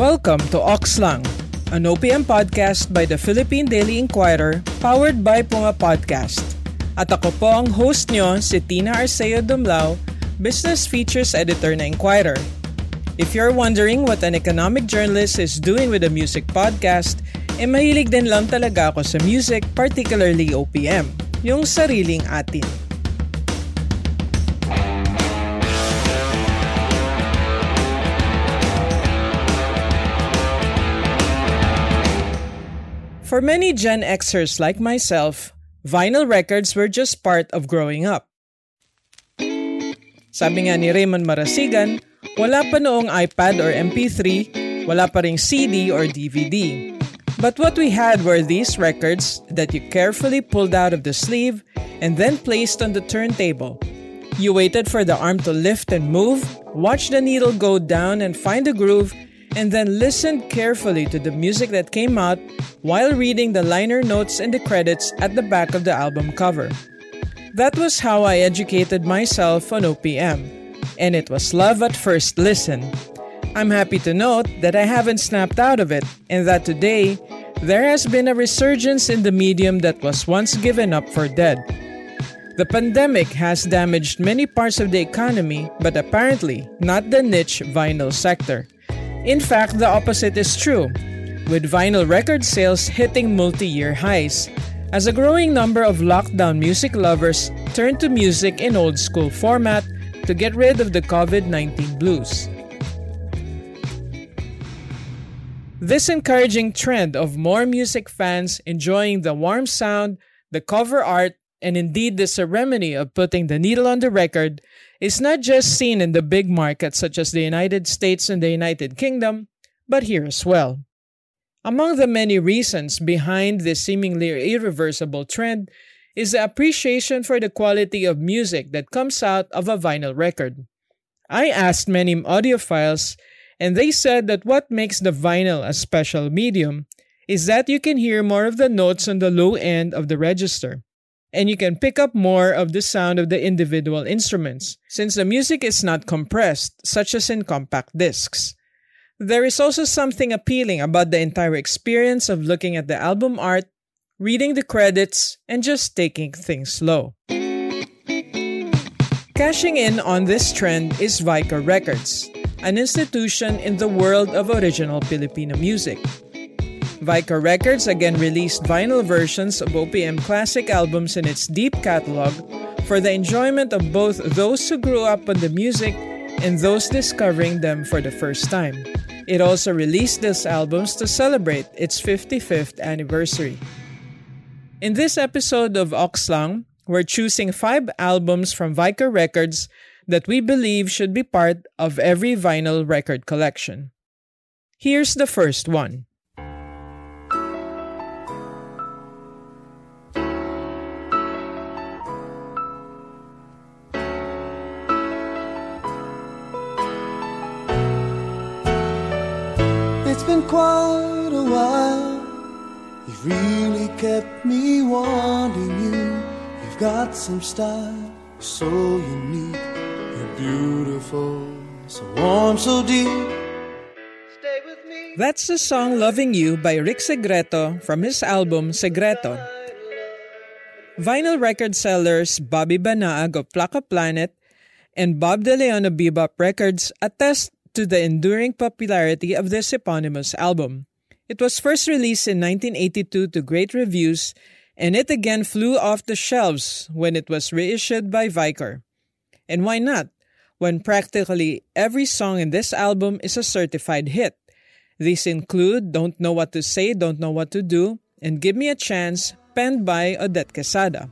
Welcome to Oxlang, an OPM podcast by the Philippine Daily Inquirer powered by Puma Podcast. At ako po ang host nyo, si Tina Arceo Dumlao, Business Features Editor na Inquirer. If you're wondering what an economic journalist is doing with a music podcast, eh mahilig din lang talaga ako sa music, particularly OPM, yung sariling atin. For many Gen Xers like myself, vinyl records were just part of growing up. Sabi nga ni Raymond Marasigan, wala pa noong iPad or MP3, wala pa CD or DVD. But what we had were these records that you carefully pulled out of the sleeve and then placed on the turntable. You waited for the arm to lift and move, watched the needle go down and find a groove, and then listened carefully to the music that came out while reading the liner notes and the credits at the back of the album cover. That was how I educated myself on OPM, and it was love at first listen. I'm happy to note that I haven't snapped out of it, and that today, there has been a resurgence in the medium that was once given up for dead. The pandemic has damaged many parts of the economy, but apparently not the niche vinyl sector. In fact, the opposite is true, with vinyl record sales hitting multi year highs, as a growing number of lockdown music lovers turn to music in old school format to get rid of the COVID 19 blues. This encouraging trend of more music fans enjoying the warm sound, the cover art, and indeed the ceremony of putting the needle on the record is not just seen in the big markets such as the United States and the United Kingdom, but here as well. Among the many reasons behind this seemingly irreversible trend is the appreciation for the quality of music that comes out of a vinyl record. I asked many audiophiles, and they said that what makes the vinyl a special medium is that you can hear more of the notes on the low end of the register. And you can pick up more of the sound of the individual instruments, since the music is not compressed, such as in compact discs. There is also something appealing about the entire experience of looking at the album art, reading the credits, and just taking things slow. Cashing in on this trend is Vicor Records, an institution in the world of original Filipino music. Vicor Records again released vinyl versions of OPM classic albums in its deep catalog for the enjoyment of both those who grew up on the music and those discovering them for the first time. It also released these albums to celebrate its 55th anniversary. In this episode of Oxlang, we're choosing five albums from Vicor Records that we believe should be part of every vinyl record collection. Here's the first one. Kept me wanting you. You've got some style, so unique. You're beautiful, so warm, so deep. That's the song Loving You by Rick Segreto from his album Segreto. Vinyl record sellers Bobby Banaag of Plaka Planet and Bob De Leon of Bebop Records attest to the enduring popularity of this eponymous album. It was first released in 1982 to great reviews, and it again flew off the shelves when it was reissued by Vicor. And why not, when practically every song in this album is a certified hit? These include Don't Know What to Say, Don't Know What to Do, and Give Me a Chance, penned by Odette Quesada.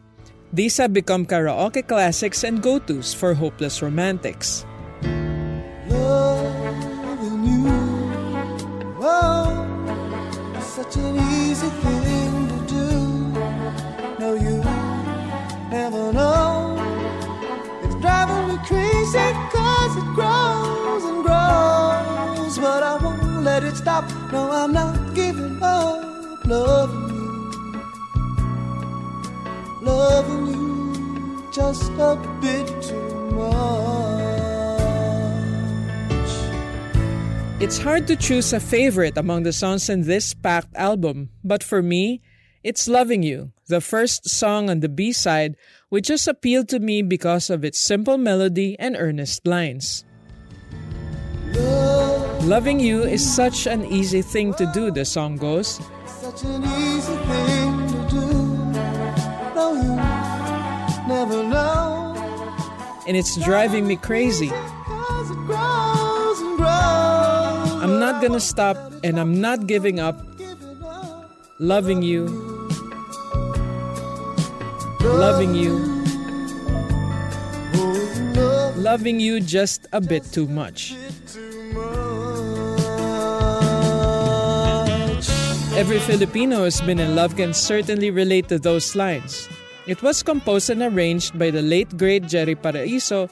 These have become karaoke classics and go tos for hopeless romantics. You. Whoa such an easy thing to do. No, you never know. It's driving me crazy cause it grows and grows. But I won't let it stop. No, I'm not giving up loving you. Loving you just a bit too much. It's hard to choose a favorite among the songs in this packed album, but for me, it's Loving You, the first song on the B side, which just appealed to me because of its simple melody and earnest lines. Loving You is such an easy thing to do, the song goes. Such an easy thing to do. No, you never know. And it's driving me crazy. Not gonna stop and I'm not giving up loving you, loving you, loving you just a bit too much. Every Filipino who's been in love can certainly relate to those lines. It was composed and arranged by the late great Jerry Paraiso,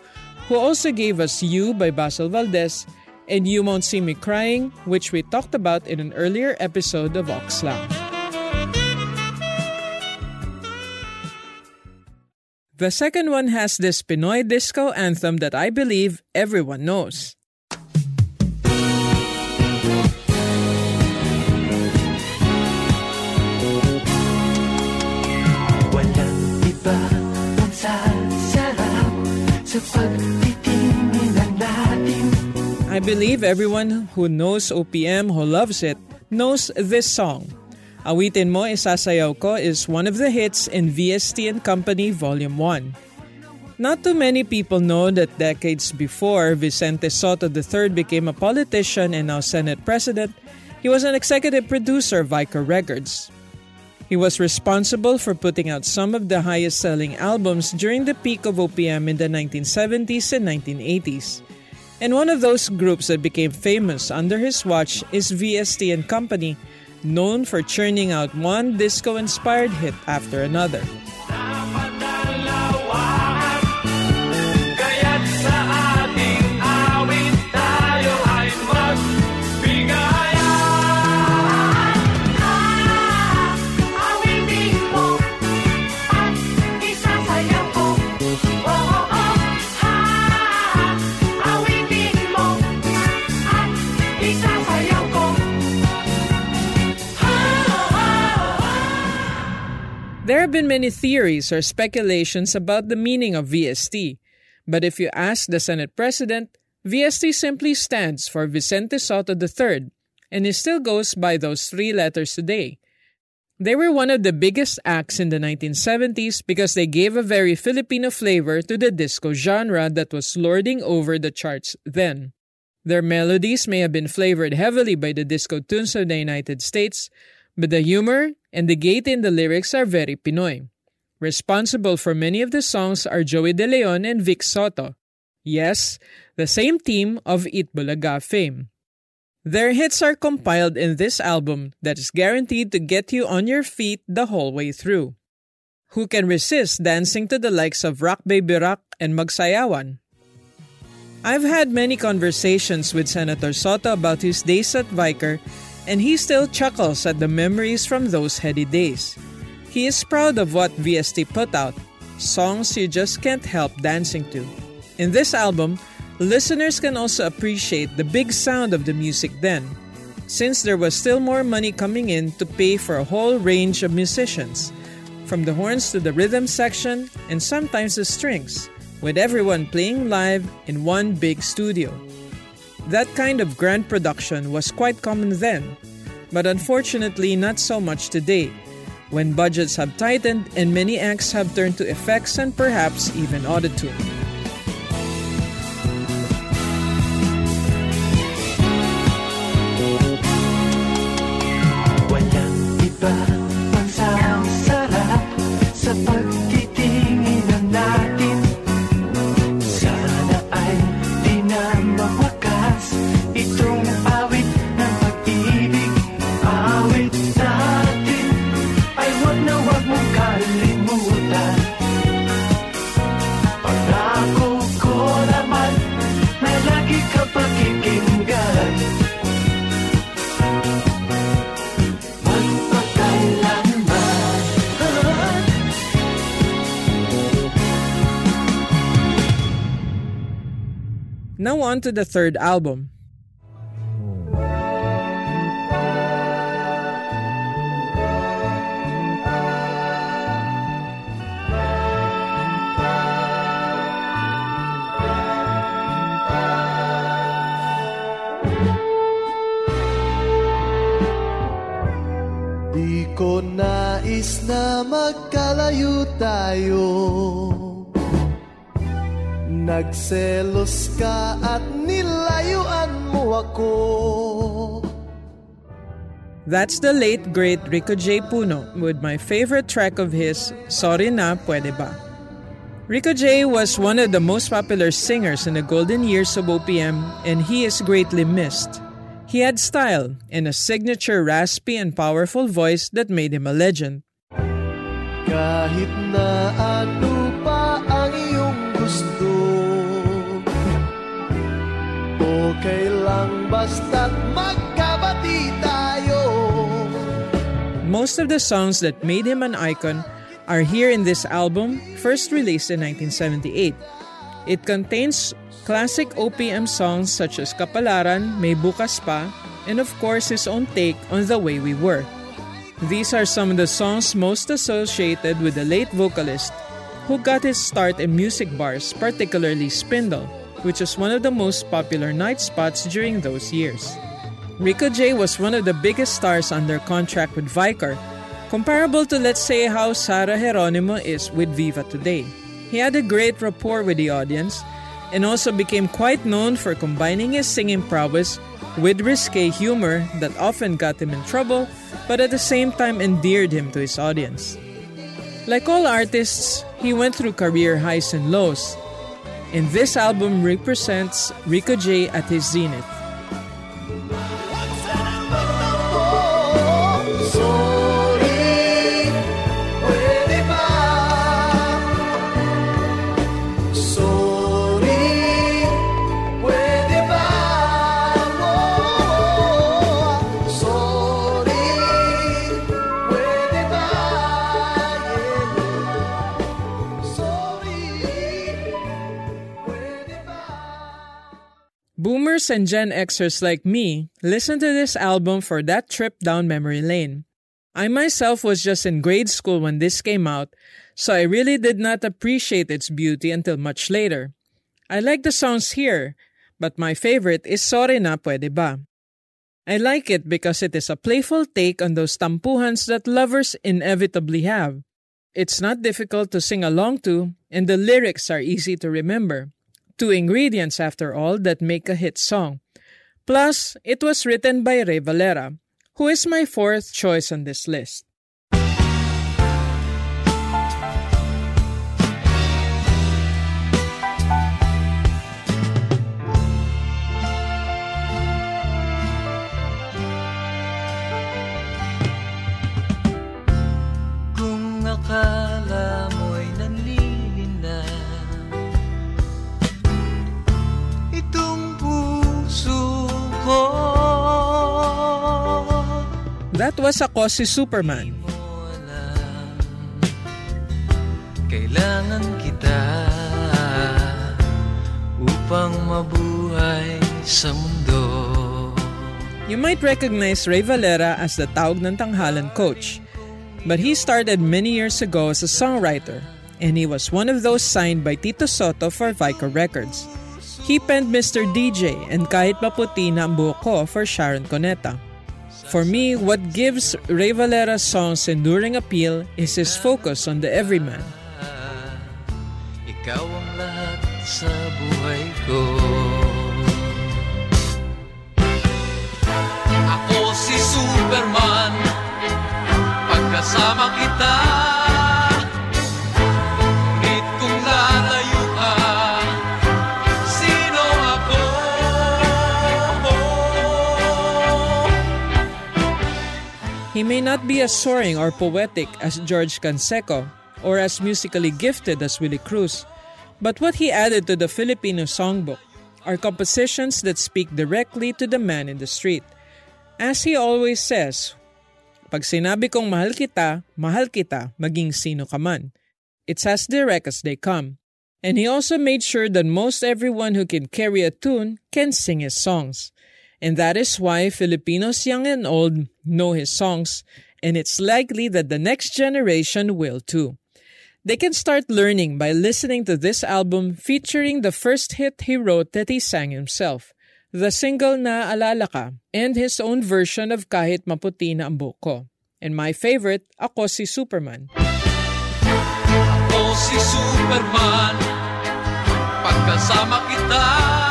who also gave us You by Basil Valdez and You Won't See Me Crying, which we talked about in an earlier episode of Oxlang. The second one has this Pinoy disco anthem that I believe everyone knows. Walang iba ang sasarap sa natin I believe everyone who knows OPM, who loves it, knows this song. Awitin Mo Isasayaw Ko is one of the hits in VST and Company Volume 1. Not too many people know that decades before Vicente Sotto III became a politician and now Senate President, he was an executive producer of Vicor Records. He was responsible for putting out some of the highest selling albums during the peak of OPM in the 1970s and 1980s. And one of those groups that became famous under his watch is VST and Company, known for churning out one disco-inspired hit after another. Many theories or speculations about the meaning of VST, but if you ask the Senate President, VST simply stands for Vicente Sotto III, and it still goes by those three letters today. They were one of the biggest acts in the 1970s because they gave a very Filipino flavor to the disco genre that was lording over the charts then. Their melodies may have been flavored heavily by the disco tunes of the United States, but the humor and the gaiety in the lyrics are very Pinoy. Responsible for many of the songs are Joey De Leon and Vic Sotto. Yes, the same team of Eat Bulaga fame. Their hits are compiled in this album that is guaranteed to get you on your feet the whole way through. Who can resist dancing to the likes of Rock Baby Rock and Magsayawan? I've had many conversations with Senator Sotto about his days at Vicor, and he still chuckles at the memories from those heady days. He is proud of what VST put out, songs you just can't help dancing to. In this album, listeners can also appreciate the big sound of the music then, since there was still more money coming in to pay for a whole range of musicians, from the horns to the rhythm section and sometimes the strings, with everyone playing live in one big studio. That kind of grand production was quite common then, but unfortunately not so much today, when budgets have tightened and many acts have turned to effects and perhaps even autotune. On to the third album. Di ko nais na magkalayo tayo Nagselos ka at nilayuan mo ako That's the late great Rico J. Puno with my favorite track of his, Sorry Na Pwede Ba. Rico J was one of the most popular singers in the golden years of OPM and he is greatly missed. He had style and a signature raspy and powerful voice that made him a legend. Kahit na ano lang basta't magkabati tayo Most of the songs that made him an icon are here in this album, first released in 1978. It contains classic OPM songs such as Kapalaran, May Bukas Pa, and of course his own take on The Way We Were. These are some of the songs most associated with the late vocalist who got his start in music bars, particularly Spindle, which was one of the most popular night spots during those years. Rico J was one of the biggest stars under contract with Vicor, comparable to let's say how Sarah Geronimo is with Viva today. He had a great rapport with the audience and also became quite known for combining his singing prowess with risque humor that often got him in trouble but at the same time endeared him to his audience. Like all artists, he went through career highs and lows, and this album represents Rico J at his zenith. Boomers and Gen Xers like me listen to this album for that trip down memory lane. I myself was just in grade school when this came out, so I really did not appreciate its beauty until much later. I like the songs here, but my favorite is Sorry Na Pwede Ba. I like it because it is a playful take on those tampuhans that lovers inevitably have. It's not difficult to sing along to, and the lyrics are easy to remember. Two ingredients, after all, that make a hit song. Plus, it was written by Rey Valera, who is my fourth choice on this list. Kung That was ako si Superman. Kailangan kita Upang mabuhay sa mundo You might recognize Ray Valera as the Taog ng Tanghalan coach, but he started many years ago as a songwriter, and he was one of those signed by Tito Soto for Vico Records. He penned Mr. DJ and Kahit Maputi na ang buhok ko for Sharon Coneta. For me, what gives Ray Valera's songs enduring appeal is his focus on the everyman. Ikaw ang lahat sa buhay ko Ako si Superman Pagkasama kita He may not be as soaring or poetic as George Canseco or as musically gifted as Willie Cruz, but what he added to the Filipino songbook are compositions that speak directly to the man in the street. As he always says, pag sinabi kong mahal kita, mahal kita, maging sino ka man. It's as direct as they come. And he also made sure that most everyone who can carry a tune can sing his songs. And that is why Filipinos young and old know his songs, and it's likely that the next generation will too. They can start learning by listening to this album featuring the first hit he wrote that he sang himself, the single Na Alala Ka, and his own version of Kahit Maputi na ang And my favorite, Ako si Superman. Ako si Superman Pagkasama kita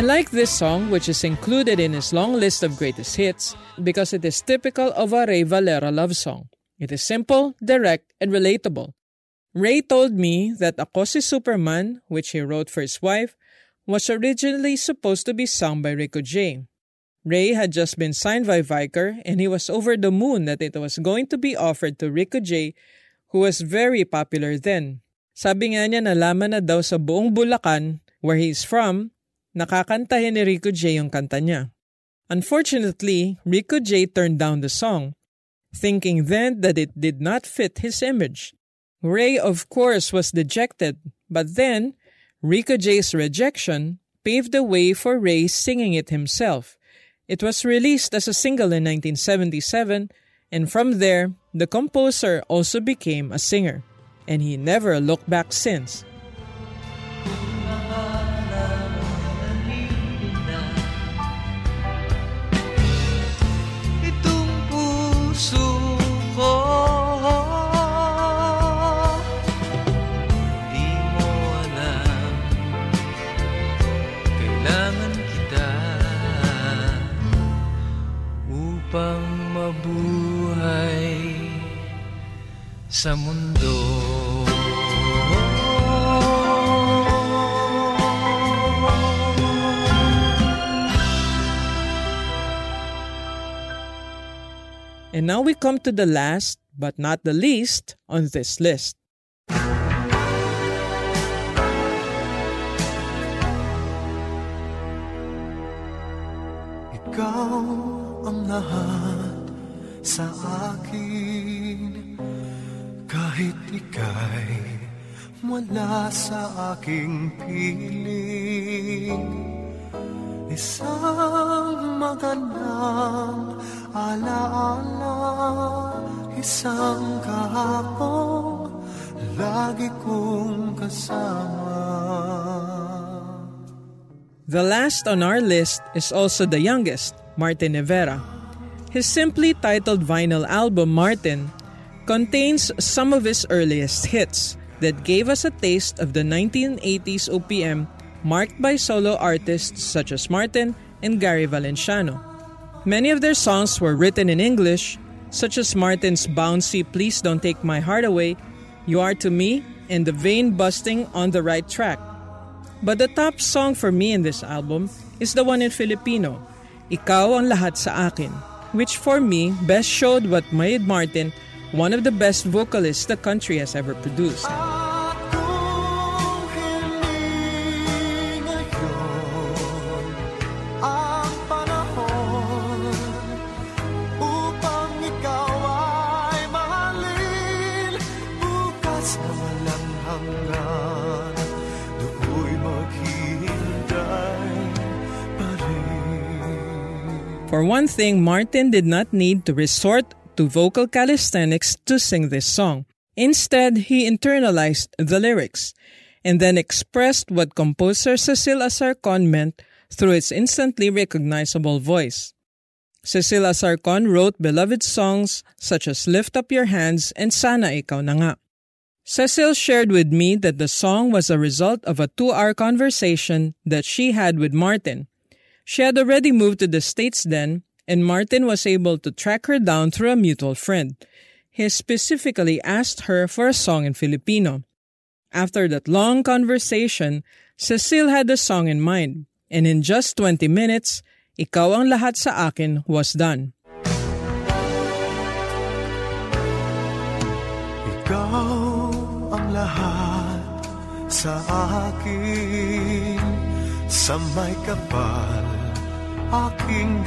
like this song, which is included in his long list of greatest hits, because it is typical of a Rey Valera love song. It is simple, direct, and relatable. Ray told me that Ako si Superman, which he wrote for his wife, was originally supposed to be sung by Rico J. Ray had just been signed by Vicor, and he was over the moon that it was going to be offered to Rico J, who was very popular then. Sabi nga niya nalaman na daw sa buong Bulacan, where he's from, nakakantahin ni Rico J yung kanta niya. Unfortunately, Rico J turned down the song, thinking then that it did not fit his image. Ray, of course, was dejected, but then Rico J's rejection paved the way for Ray singing it himself. It was released as a single in 1977, and from there, the composer also became a singer, and he never looked back since. Sa mundo And now we come to the last, but not the least, on this list. Ikaw ang lahat sa akin Kahit ika'y wala sa aking piling Isang magandang alaala Isang kahapong lagi kong kasama The last on our list is also the youngest, Martin Rivera. His simply titled vinyl album, Martin, contains some of his earliest hits that gave us a taste of the 1980s OPM marked by solo artists such as Martin and Gary Valenciano. Many of their songs were written in English, such as Martin's bouncy Please Don't Take My Heart Away, You Are to Me, and the vein busting On the Right Track. But the top song for me in this album is the one in Filipino, Ikaw ang lahat sa akin, which for me best showed what made Martin one of the best vocalists the country has ever produced. For one thing, Martin did not need to resort to vocal calisthenics to sing this song. Instead, he internalized the lyrics and then expressed what composer Cecile Azarcon meant through its instantly recognizable voice. Cecile Azarcon wrote beloved songs such as Lift Up Your Hands and Sana Ikaw Na Nga. Cecile shared with me that the song was a result of a two-hour conversation that she had with Martin. She had already moved to the States then, and Martin was able to track her down through a mutual friend. He specifically asked her for a song in Filipino. After that long conversation, Cecile had the song in mind, and in just 20 minutes, Ikaw ang lahat sa akin was done. Ikaw ang lahat sa akin Sa may kapal aking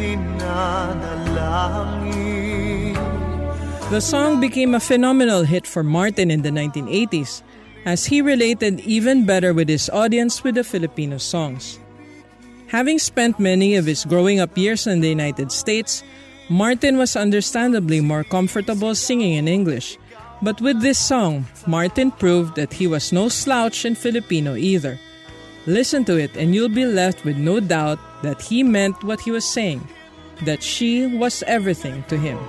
The song became a phenomenal hit for Martin in the 1980s as he related even better with his audience with the Filipino songs. Having spent many of his growing up years in the United States, Martin was understandably more comfortable singing in English. But with this song, Martin proved that he was no slouch in Filipino either. Listen to it and you'll be left with no doubt that he meant what he was saying, that she was everything to him.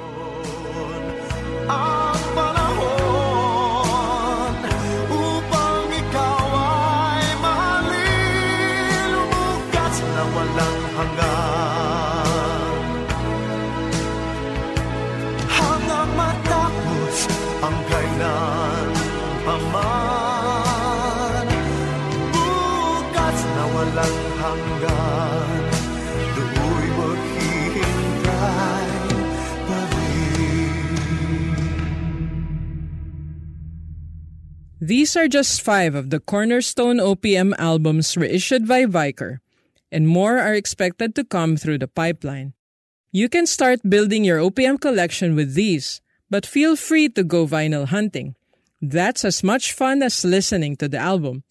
These are just five of the cornerstone OPM albums reissued by Vicor, and more are expected to come through the pipeline. You can start building your OPM collection with these, but feel free to go vinyl hunting. That's as much fun as listening to the album.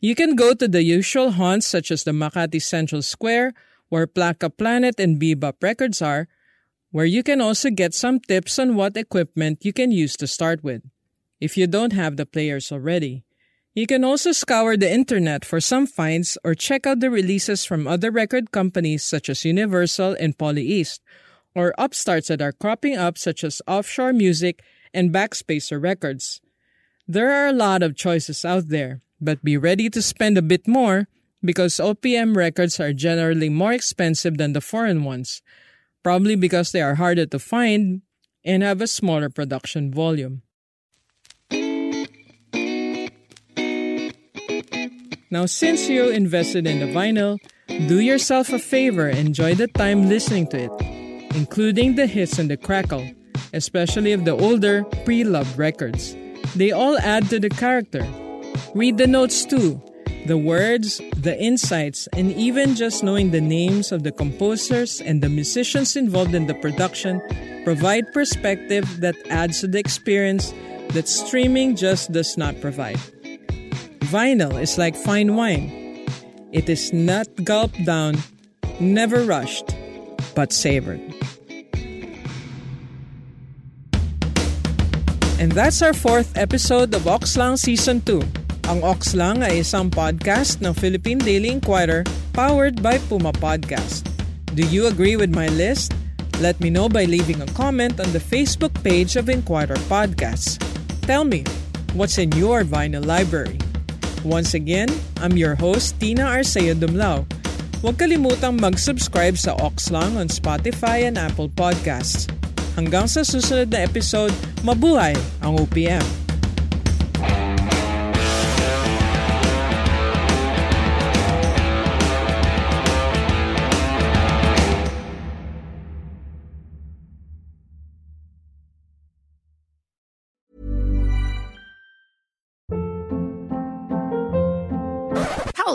You can go to the usual haunts such as the Makati Central Square, where Plaka Planet and Bebop Records are, where you can also get some tips on what equipment you can use to start with if you don't have the players already. You can also scour the internet for some finds or check out the releases from other record companies such as Universal and Poly East, or upstarts that are cropping up such as Offshore Music and Backspacer Records. There are a lot of choices out there, but be ready to spend a bit more because OPM records are generally more expensive than the foreign ones, probably because they are harder to find and have a smaller production volume. Now, since you invested in the vinyl, do yourself a favor and enjoy the time listening to it, including the hits and the crackle, especially of the older, pre loved records. They all add to the character. Read the notes too the words, the insights, and even just knowing the names of the composers and the musicians involved in the production provide perspective that adds to the experience that streaming just does not provide. Vinyl is like fine wine. It is not gulped down, never rushed, but savored. And that's our fourth episode of Oxlang Season 2. Ang Oxlang ay isang podcast ng Philippine Daily Inquirer powered by Puma Podcast. Do you agree with my list? Let me know by leaving a comment on the Facebook page of Inquirer Podcasts. Tell me, what's in your vinyl library? Once again, I'm your host, Tina Arceo Dumlao. Huwag kalimutang mag-subscribe sa Oxlang on Spotify and Apple Podcasts. Hanggang sa susunod na episode, mabuhay ang OPM!